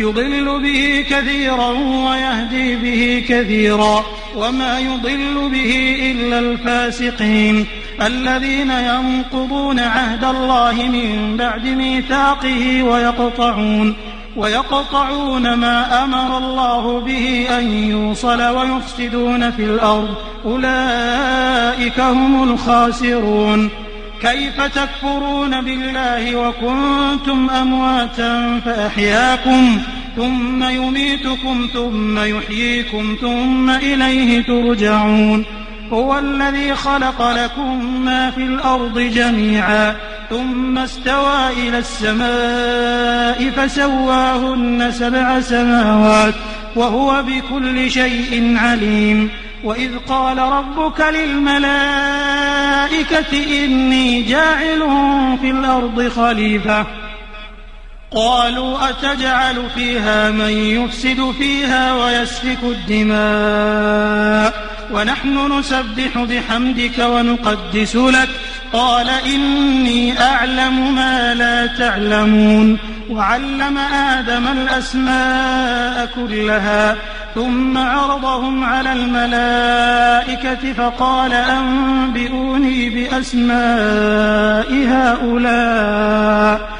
يضل به كثيرا ويهدي به كثيرا وما يضل به إلا الفاسقين الذين ينقضون عهد الله من بعد ميثاقه ويقطعون ويقطعون ما أمر الله به أن يوصل ويفسدون في الأرض. أولئك هم الخاسرون. كيف تكفرون بالله وكنتم أمواتا فأحياكم ثم يميتكم ثم يحييكم ثم إليه ترجعون. هو الذي خلق لكم ما في الأرض جميعا ثم استوى إلى السماء فسواهن سبع سماوات وهو بكل شيء عليم. وإذ قال ربك للملائكة إني جاعل في الأرض خليفة. قالوا أتجعل فيها من يفسد فيها ويسفك الدماء ونحن نسبح بحمدك ونقدس لك. قال إني أعلم ما لا تعلمون. وعلم آدم الأسماء كلها ثم عرضهم على الملائكة فقال أنبئوني بأسماء هؤلاء.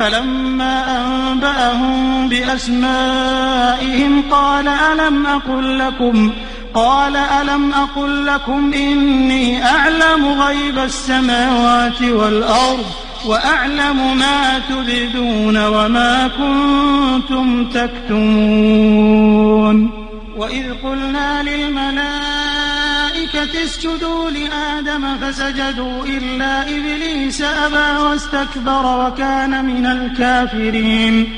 فلما أنبأهم بأسمائهم قال ألم أقل لكم قال ألم أقل لكم إني أعلم غيب السماوات والأرض وأعلم ما تبدون وما كنتم تكتمون وإذ قلنا للملائكة اسجدوا لآدم فسجدوا إلا إبليس أبى واستكبر وكان من الكافرين.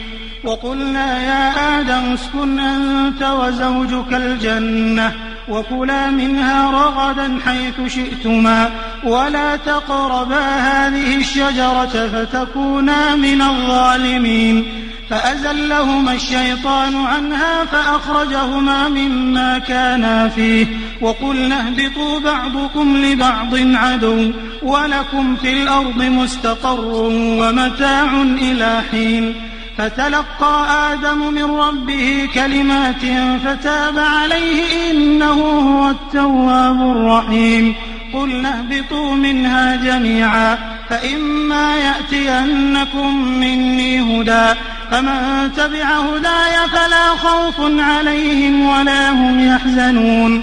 وقلنا يا آدم اسكن أنت وزوجك الجنة وكلا منها رغدا حيث شئتما ولا تقربا هذه الشجرة فتكونا من الظالمين. فأزلهما الشيطان عنها فأخرجهما مما كانا فيه. وقلنا اهبطوا بعضكم لبعض عدو ولكم في الأرض مستقر ومتاع إلى حين. فتلقى آدم من ربه كلمات فتاب عليه إنه هو التواب الرحيم. قلنا اهبطوا منها جميعا فإما يأتينكم مني هدى فمن تبع هداي فلا خوف عليهم ولا هم يحزنون.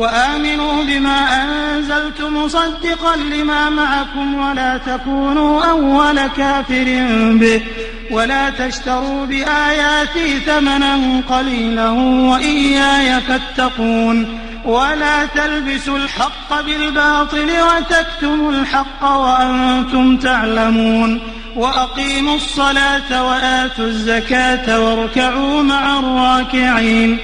وآمنوا بما أنزلت مصدقا لما معكم ولا تكونوا أول كافر به. ولا تشتروا بآياتي ثمنا قليلا وإياي فاتقون. ولا تلبسوا الحق بالباطل وتكتموا الحق وأنتم تعلمون. وأقيموا الصلاة وآتوا الزكاة واركعوا مع الراكعين.